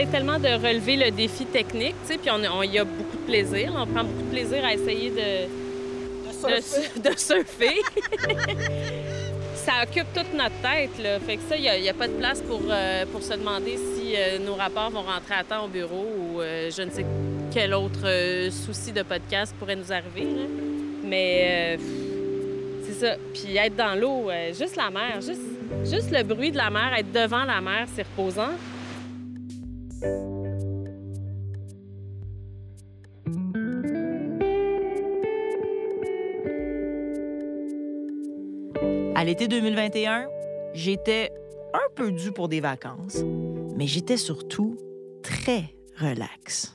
essaie tellement de relever le défi technique, tu sais, puis on, y a beaucoup de plaisir. On prend beaucoup de plaisir à essayer de, de surfer. ça occupe toute notre tête. Là. Fait que ça, il n'y a, pas de place pour, euh, pour se demander si euh, nos rapports vont rentrer à temps au bureau ou euh, je ne sais quel autre souci de podcast pourrait nous arriver. Mais c'est ça. Puis être dans l'eau, juste la mer, juste, juste le bruit de la mer, être devant la mer, c'est reposant. À l'été 2021, j'étais un peu dû pour des vacances, mais j'étais surtout très relax.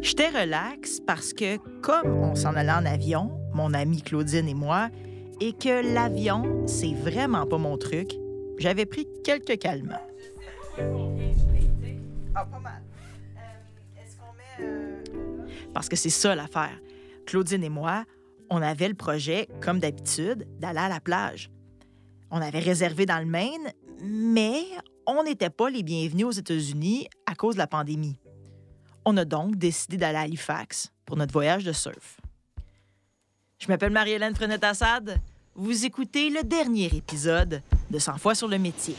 J'étais relax parce que, comme on s'en allait en avion, mon amie Claudine et moi, et que l'avion, c'est vraiment pas mon truc, j'avais pris quelques calmants. Ah, pas mal. Parce que c'est ça l'affaire. Claudine et moi, on avait le projet, comme d'habitude, d'aller à la plage. On avait réservé dans le Maine, mais on n'était pas les bienvenus aux États-Unis à cause de la pandémie. On a donc décidé d'aller à Halifax pour notre voyage de surf. Je m'appelle Marie-Hélène Frenette-Assad. Vous écoutez le dernier épisode de 100 fois sur le métier.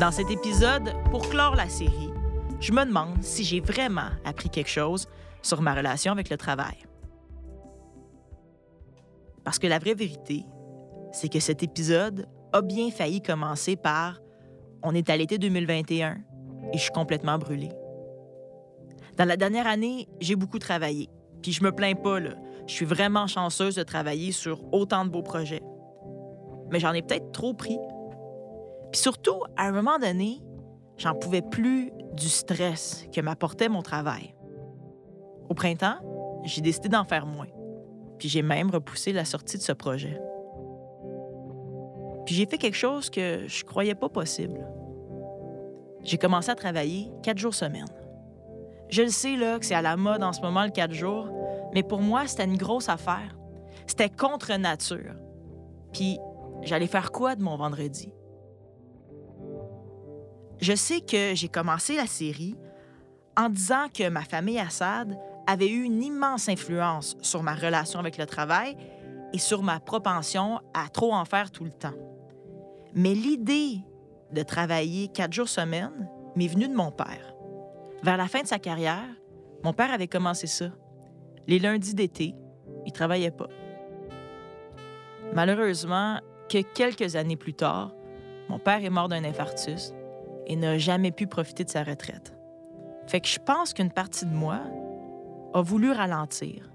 Dans cet épisode, pour clore la série, je me demande si j'ai vraiment appris quelque chose sur ma relation avec le travail. Parce que la vraie vérité, c'est que cet épisode a bien failli commencer par On est à l'été 2021 et je suis complètement brûlée. Dans la dernière année, j'ai beaucoup travaillé. Puis je me plains pas, là. Je suis vraiment chanceuse de travailler sur autant de beaux projets. Mais j'en ai peut-être trop pris puis surtout, à un moment donné, j'en pouvais plus du stress que m'apportait mon travail. Au printemps, j'ai décidé d'en faire moins. Puis j'ai même repoussé la sortie de ce projet. Puis j'ai fait quelque chose que je croyais pas possible. J'ai commencé à travailler quatre jours semaine. Je le sais là que c'est à la mode en ce moment le quatre jours, mais pour moi c'était une grosse affaire. C'était contre nature. Puis j'allais faire quoi de mon vendredi? Je sais que j'ai commencé la série en disant que ma famille Assad avait eu une immense influence sur ma relation avec le travail et sur ma propension à trop en faire tout le temps. Mais l'idée de travailler quatre jours semaine m'est venue de mon père. Vers la fin de sa carrière, mon père avait commencé ça. Les lundis d'été, il travaillait pas. Malheureusement, que quelques années plus tard, mon père est mort d'un infarctus et n'a jamais pu profiter de sa retraite. Fait que je pense qu'une partie de moi a voulu ralentir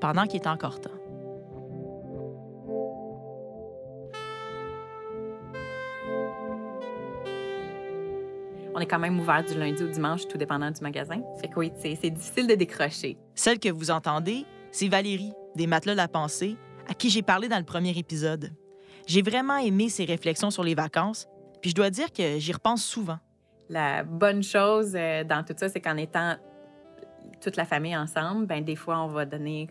pendant qu'il est encore temps. On est quand même ouvert du lundi au dimanche, tout dépendant du magasin. Fait que oui, c'est difficile de décrocher. Celle que vous entendez, c'est Valérie, des Matelas La Pensée, à qui j'ai parlé dans le premier épisode. J'ai vraiment aimé ses réflexions sur les vacances puis je dois dire que j'y repense souvent. La bonne chose euh, dans tout ça, c'est qu'en étant toute la famille ensemble, ben des fois, on va donner,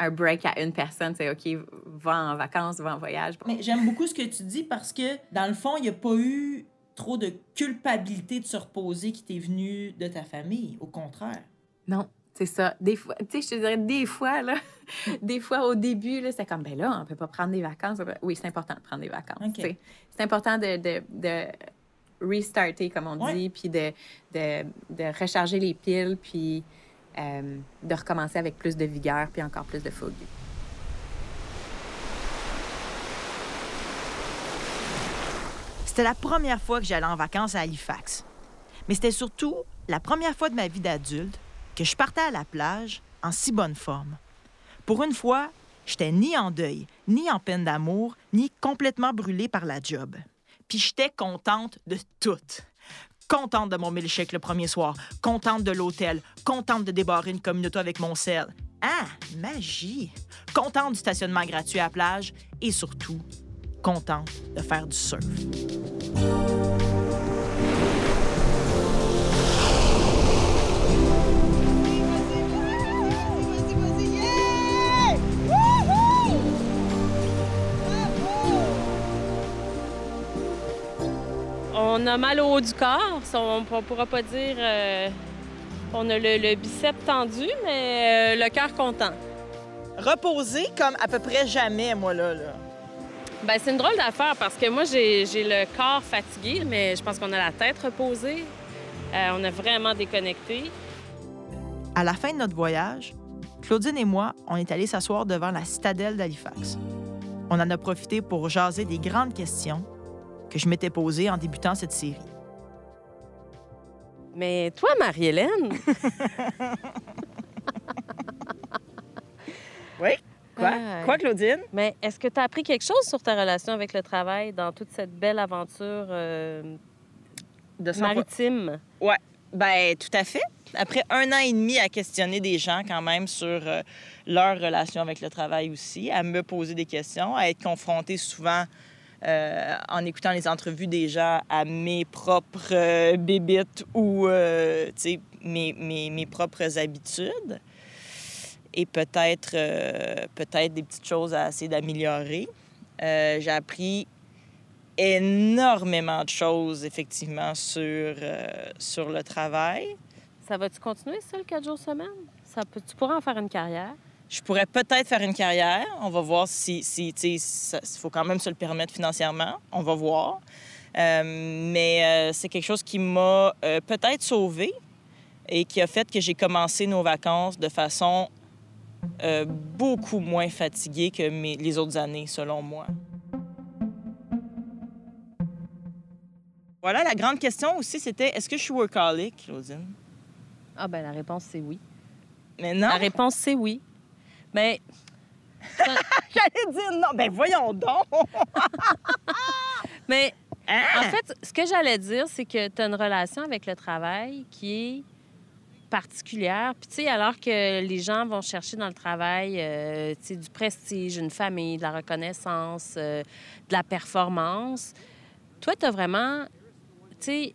un break à une personne, c'est OK, va en vacances, va en voyage. Mais j'aime beaucoup ce que tu dis parce que, dans le fond, il n'y a pas eu trop de culpabilité de se reposer qui t'est venue de ta famille. Au contraire. Non, c'est ça. Des fois, tu sais, je te dirais des fois, là, des fois au début, là, c'est comme, ben là, on peut pas prendre des vacances. Oui, c'est important de prendre des vacances. C'est important de, de, de, restarter, comme on dit, puis de, de, de, recharger les piles, puis euh, de recommencer avec plus de vigueur, puis encore plus de fougue. C'était la première fois que j'allais en vacances à Halifax. Mais c'était surtout la première fois de ma vie d'adulte que je partais à la plage en si bonne forme. Pour une fois, j'étais ni en deuil, ni en peine d'amour, ni complètement brûlée par la job. Puis j'étais contente de tout. Contente de mon milkshake le premier soir, contente de l'hôtel, contente de débarrer une communauté avec mon sel. Ah, magie! Contente du stationnement gratuit à la plage et surtout, contente de faire du surf. On a mal au haut du corps. On ne pourra pas dire euh, on a le, bicep tendu, mais euh, le cœur content. Reposer comme à peu près jamais, moi, là. Ben, c'est une drôle d'affaire parce que moi, j'ai le corps fatigué, mais je pense qu'on a la tête reposée. Euh, on a vraiment déconnecté. À la fin de notre voyage, Claudine et moi, on est allés s'asseoir devant la citadelle d'Halifax. On en a profité pour jaser des grandes questions que je m'étais posée en débutant cette série. Mais toi, Marie-Hélène... oui? Quoi? Quoi, Claudine? Mais est-ce que tu as appris quelque chose sur ta relation avec le travail dans toute cette belle aventure euh, de maritime? Oui, ben tout à fait. Après un an et demi à questionner des gens quand même sur euh, leur relation avec le travail aussi, à me poser des questions, à être confrontée souvent euh, en écoutant les entrevues des gens à mes propres euh, bébites ou euh, mes, mes, mes, propres habitudes. Et peut-être peut-être des petites choses à essayer d'améliorer. J'ai appris énormément de choses, effectivement, sur, sur le travail. Ça va-tu continuer, ça, le 4 jours semaine? Ça tu pourras en faire une carrière? Je pourrais peut-être faire une carrière. On va voir si, si il faut quand même se le permettre financièrement. On va voir. Euh, mais euh, c'est quelque chose qui m'a euh, peut-être sauvé et qui a fait que j'ai commencé nos vacances de façon beaucoup moins fatiguée que mes, les autres années, selon moi. Voilà, la grande question aussi, c'était est-ce que je suis workaholic, Claudine? Ah, ben la réponse, c'est oui. Mais non. La réponse, c'est oui. Mais. J'allais dire non. Ben voyons donc. Mais hein? en fait, ce que j'allais dire, c'est que tu as une relation avec le travail qui est particulière. Puis, tu sais, alors que les gens vont chercher dans le travail, euh, tu sais, du prestige, une famille, de la reconnaissance, euh, de la performance, toi, tu as vraiment, tu sais,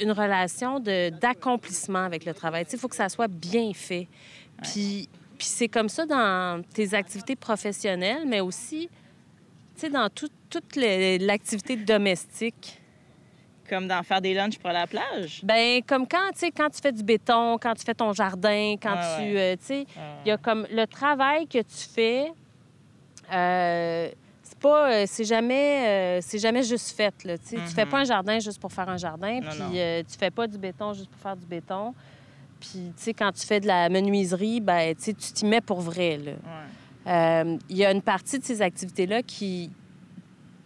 une relation d'accomplissement avec le travail. Tu sais, il faut que ça soit bien fait. Puis, puis c'est comme ça dans tes activités professionnelles, mais aussi, tu sais, dans toute l'activité domestique. Comme d'en faire des lunchs pour la plage? Ben comme quand, tu sais, quand tu fais du béton, quand tu fais ton jardin, quand tu... Euh, tu sais, il y a comme le travail que tu fais... Euh, c'est pas... Euh, c'est jamais... c'est jamais juste fait, là, tu sais. Tu fais pas mm-hmm. un jardin juste pour faire un jardin, puis tu fais pas du béton juste pour faire du béton. Puis, tu sais, quand tu fais de la menuiserie, ben, tu t'y mets pour vrai, là. Euh, il y a une partie de ces activités-là qui,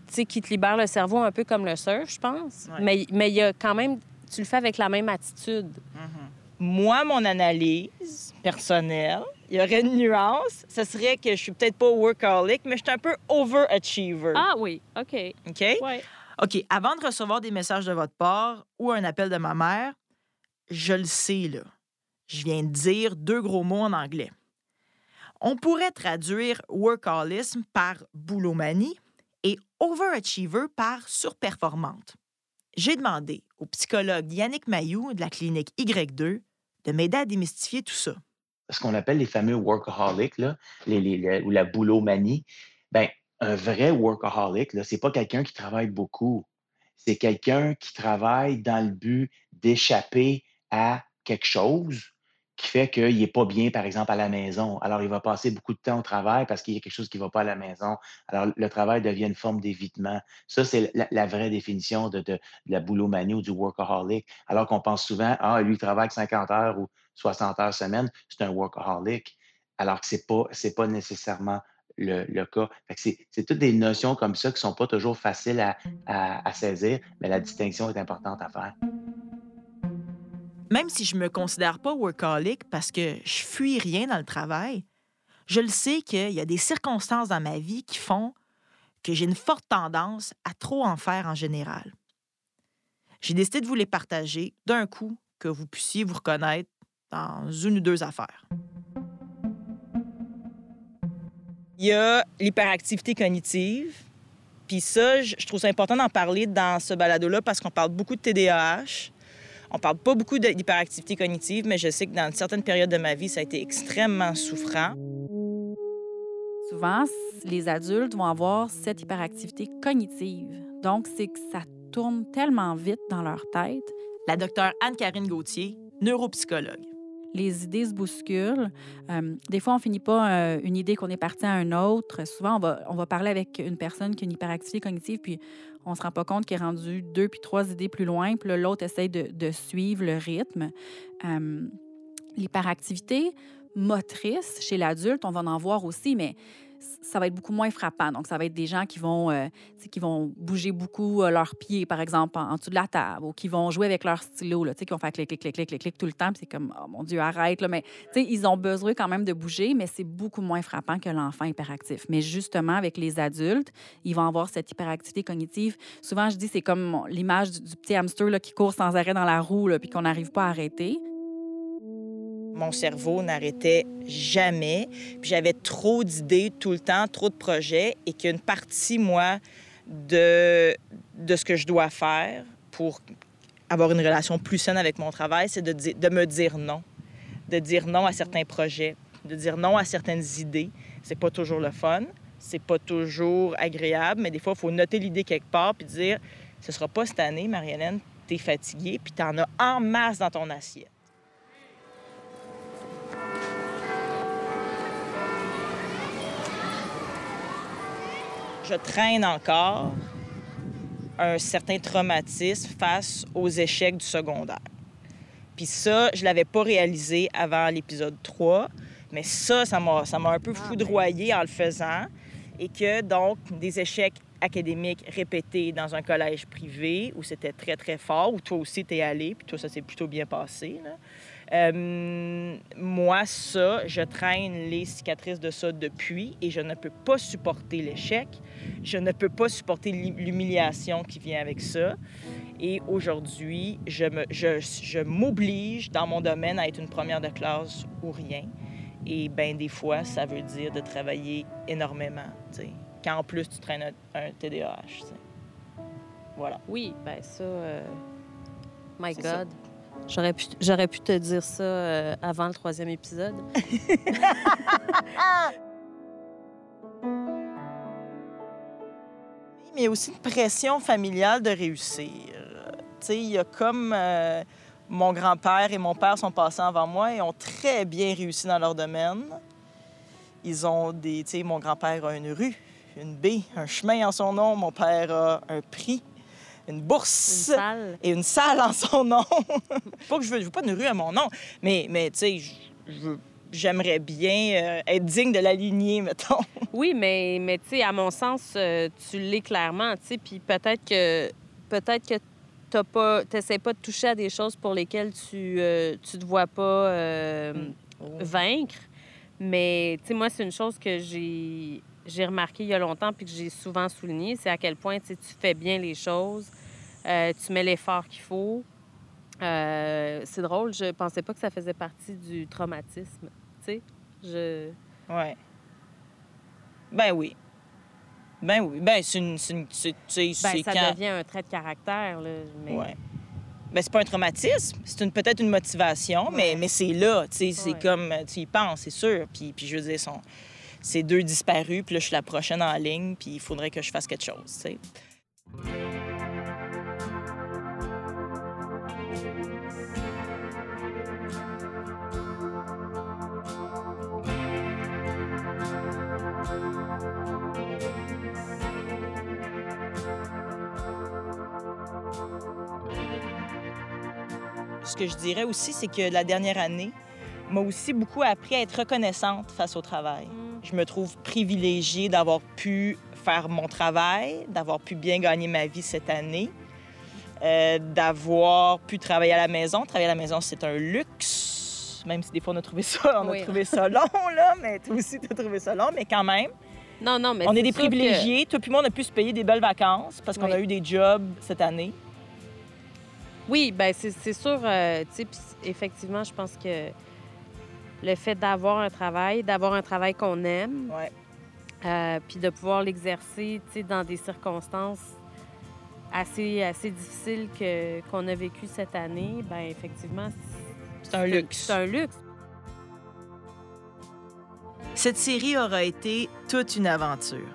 qui te libère le cerveau un peu comme le surf, je pense. Mais il y a quand même, tu le fais avec la même attitude. Mm-hmm. Moi, mon analyse personnelle, il y aurait une nuance. Ce serait que je suis peut-être pas workaholic, mais je suis un peu overachiever. Ah oui, OK. OK? OK. Avant de recevoir des messages de votre part ou un appel de ma mère, je le sais, là je viens de dire deux gros mots en anglais. On pourrait traduire workaholisme par boulomanie et overachiever par surperformante. J'ai demandé au psychologue Yannick Mayou de la clinique Y2 de m'aider à démystifier tout ça. Ce qu'on appelle les fameux workaholics, là, ou la boulomanie, ben, un vrai workaholic, ce n'est pas quelqu'un qui travaille beaucoup. C'est quelqu'un qui travaille dans le but d'échapper à quelque chose qui fait qu'il n'est pas bien, par exemple, à la maison. Alors, il va passer beaucoup de temps au travail parce qu'il y a quelque chose qui ne va pas à la maison. Alors, le travail devient une forme d'évitement. Ça, c'est la, vraie définition de, de, la boulomanie ou du workaholic. Alors qu'on pense souvent, ah, lui, il travaille 50 heures ou 60 heures semaine, c'est un workaholic. Alors que ce n'est pas, pas nécessairement le, cas. C'est toutes des notions comme ça qui ne sont pas toujours faciles à saisir, mais la distinction est importante à faire. Même si je me considère pas workaholic parce que je fuis rien dans le travail, je le sais qu'il y a des circonstances dans ma vie qui font que j'ai une forte tendance à trop en faire en général. J'ai décidé de vous les partager d'un coup que vous puissiez vous reconnaître dans une ou deux affaires. Il y a l'hyperactivité cognitive. Puis ça, je trouve ça important d'en parler dans ce balado-là parce qu'on parle beaucoup de TDAH. On parle pas beaucoup d'hyperactivité cognitive, mais je sais que dans certaines périodes de ma vie, ça a été extrêmement souffrant. Souvent, les adultes vont avoir cette hyperactivité cognitive. Donc, c'est que ça tourne tellement vite dans leur tête. La docteure Anne-Karine Gauthier, neuropsychologue les idées se bousculent. Euh, des fois, on finit pas euh, une idée qu'on est parti à un autre. Souvent, on va, on va parler avec une personne qui a une hyperactivité cognitive, puis on se rend pas compte qu'il est rendu deux puis trois idées plus loin, puis l'autre essaye de, de, suivre le rythme. Euh, l'hyperactivité motrice chez l'adulte, on va en voir aussi, mais ça va être beaucoup moins frappant. Donc, ça va être des gens qui vont, euh, qui vont bouger beaucoup euh, leurs pieds, par exemple, en, dessous de la table, ou qui vont jouer avec leur stylo, là, qui vont faire clic, clic, clic, clic, clic, tout le temps. c'est comme, oh mon Dieu, arrête. Là. Mais ils ont besoin quand même de bouger, mais c'est beaucoup moins frappant que l'enfant hyperactif. Mais justement, avec les adultes, ils vont avoir cette hyperactivité cognitive. Souvent, je dis, c'est comme l'image du, petit hamster là, qui court sans arrêt dans la roue, puis qu'on n'arrive pas à arrêter. Mon cerveau n'arrêtait jamais. J'avais trop d'idées tout le temps, trop de projets et qu'une partie, moi, de, de ce que je dois faire pour avoir une relation plus saine avec mon travail, c'est de, de me dire non. De dire non à certains projets, de dire non à certaines idées. C'est pas toujours le fun, c'est pas toujours agréable, mais des fois, il faut noter l'idée quelque part puis dire ce sera pas cette année, Marie-Hélène, t'es fatiguée, puis t'en as en masse dans ton assiette. Je traîne encore un certain traumatisme face aux échecs du secondaire. Puis ça, je l'avais pas réalisé avant l'épisode 3, mais ça, ça m'a, ça m'a un peu ah, foudroyé en le faisant. Et que, donc, des échecs académiques répétés dans un collège privé où c'était très, très fort, où toi aussi t'es allé, puis toi, ça s'est plutôt bien passé. Là. Euh, moi, ça, je traîne les cicatrices de ça depuis et je ne peux pas supporter l'échec. Je ne peux pas supporter l'humiliation qui vient avec ça. Et aujourd'hui, je, me, je, je m'oblige dans mon domaine à être une première de classe ou rien. Et bien, des fois, ça veut dire de travailler énormément, quand en plus tu traînes un, TDAH. Voilà. Oui, ben ça, euh, my God. J'aurais pu, pu te dire ça euh, avant le troisième épisode. Mais aussi une pression familiale de réussir. il y a comme euh, mon grand-père et mon père sont passés avant moi et ont très bien réussi dans leur domaine. Ils ont des. Tu sais, mon grand-père a une rue, une baie, un chemin en son nom. Mon père a un prix une bourse et une salle en son nom. pas que je veux, je veux pas une rue à mon nom, mais, mais tu sais, j'aimerais bien euh, être digne de la lignée, mettons. oui, mais, mais tu sais, à mon sens, euh, tu l'es clairement, tu sais, puis peut-être que peut-être que tu pas, t'essaies pas de toucher à des choses pour lesquelles tu, euh, tu te vois pas mm. oh. vaincre. Mais, tu sais, moi, c'est une chose que j'ai j'ai remarqué il y a longtemps puis que j'ai souvent souligné, c'est à quel point tu fais bien les choses, euh, tu mets l'effort qu'il faut. Euh, c'est drôle, je pensais pas que ça faisait partie du traumatisme. Tu sais, je. Ouais. Ben oui. Ben oui. Ben, c'est une. C'est, ben, ça devient un trait de caractère, là. Mais... Ouais. Ben, c'est pas un traumatisme, c'est une, peut-être une motivation, mais, mais c'est là, tu sais, c'est comme, tu y penses, c'est sûr. Puis, puis je veux dire, son, c'est deux disparus, puis là, je suis la prochaine en ligne, puis il faudrait que je fasse quelque chose, tu sais. Ce que je dirais aussi, c'est que la dernière année m'a aussi beaucoup appris à être reconnaissante face au travail. Je me trouve privilégiée d'avoir pu faire mon travail, d'avoir pu bien gagner ma vie cette année, euh, d'avoir pu travailler à la maison. Travailler à la maison, c'est un luxe, même si des fois on a trouvé ça, on a trouvé ça long, là, mais toi aussi, tu as trouvé ça long, mais quand même. Non, non, mais On est, des privilégiés. Toi puis moi, on a pu se payer des belles vacances parce qu'on a eu des jobs cette année. Oui, ben c'est sûr. Euh, effectivement, je pense que le fait d'avoir un travail, d'avoir un travail qu'on aime, euh, puis de pouvoir l'exercer dans des circonstances assez, assez difficiles qu'on a vécues cette année, ben effectivement, c'est un luxe. C'est un luxe. Cette série aura été toute une aventure,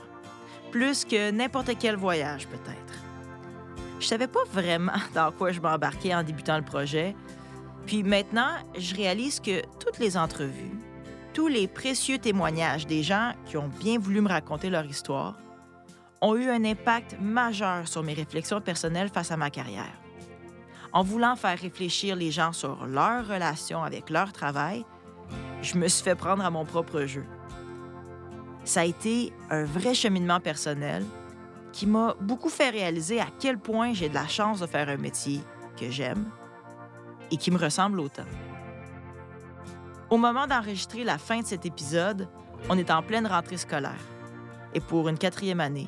plus que n'importe quel voyage peut-être. Je savais pas vraiment dans quoi je m'embarquais en débutant le projet, puis maintenant, je réalise que toutes les entrevues, tous les précieux témoignages des gens qui ont bien voulu me raconter leur histoire, ont eu un impact majeur sur mes réflexions personnelles face à ma carrière. En voulant faire réfléchir les gens sur leur relation avec leur travail, je me suis fait prendre à mon propre jeu. Ça a été un vrai cheminement personnel qui m'a beaucoup fait réaliser à quel point j'ai de la chance de faire un métier que j'aime et qui me ressemble autant. Au moment d'enregistrer la fin de cet épisode, on est en pleine rentrée scolaire. Et pour une quatrième année,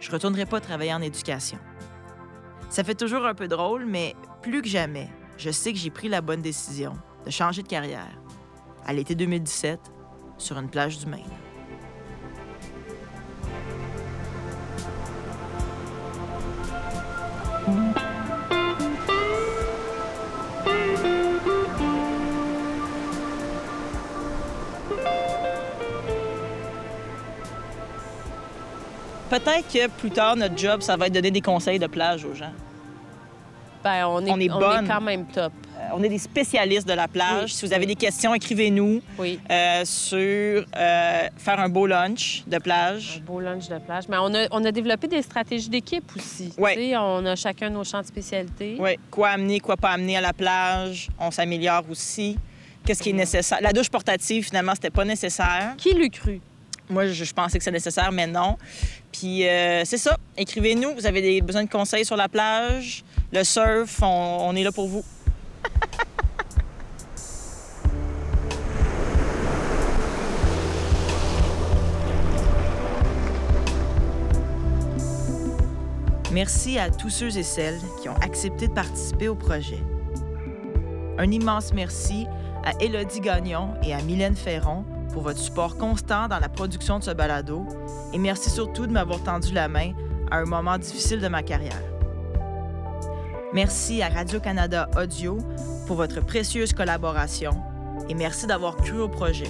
je ne retournerai pas travailler en éducation. Ça fait toujours un peu drôle, mais plus que jamais, je sais que j'ai pris la bonne décision de changer de carrière à l'été 2017 sur une plage du Maine. Peut-être que plus tard, notre job, ça va être de donner des conseils de plage aux gens. Ben, on est, on est, quand même top. Euh, on est des spécialistes de la plage. Si vous avez des questions, écrivez-nous oui. Euh, sur euh, faire un beau lunch de plage. Un beau lunch de plage. Mais on a, on a développé des stratégies d'équipe aussi. Oui. On a chacun nos champs de spécialité. Oui. Quoi amener, quoi pas amener à la plage. On s'améliore aussi. Qu'est-ce qui est nécessaire? La douche portative, finalement, c'était pas nécessaire. Qui l'eût cru? Moi, je, pensais que c'est nécessaire, mais non. Puis euh, c'est ça. Écrivez-nous. Vous avez des, besoin de conseils sur la plage, le surf, on, est là pour vous. Merci à tous ceux et celles qui ont accepté de participer au projet. Un immense merci à Élodie Gagnon et à Mylène Ferron pour votre support constant dans la production de ce balado et merci surtout de m'avoir tendu la main à un moment difficile de ma carrière. Merci à Radio-Canada Audio pour votre précieuse collaboration et merci d'avoir cru au projet.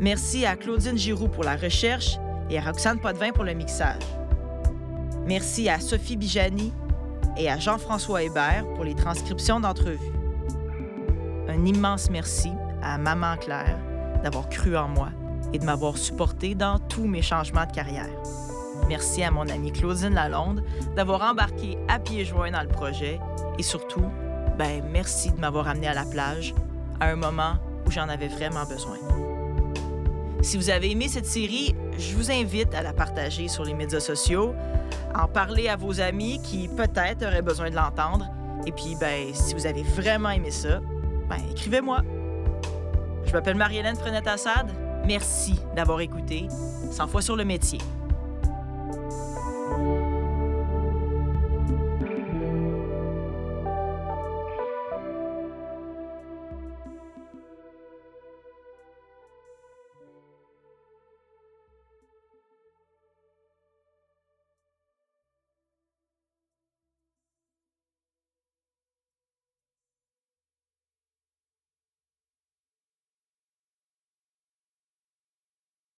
Merci à Claudine Giroux pour la recherche et à Roxane Potvin pour le mixage. Merci à Sophie Bijani et à Jean-François Hébert pour les transcriptions d'entrevues. Un immense merci à Maman Claire d'avoir cru en moi et de m'avoir supporté dans tous mes changements de carrière. Merci à mon amie Claudine Lalonde d'avoir embarqué à pieds joints dans le projet et surtout, ben merci de m'avoir amené à la plage à un moment où j'en avais vraiment besoin. Si vous avez aimé cette série, je vous invite à la partager sur les médias sociaux, à en parler à vos amis qui peut-être auraient besoin de l'entendre. Et puis, ben, si vous avez vraiment aimé ça, ben, écrivez-moi. Je m'appelle Marie-Hélène Frenette-Assad. Merci d'avoir écouté 100 fois sur le métier.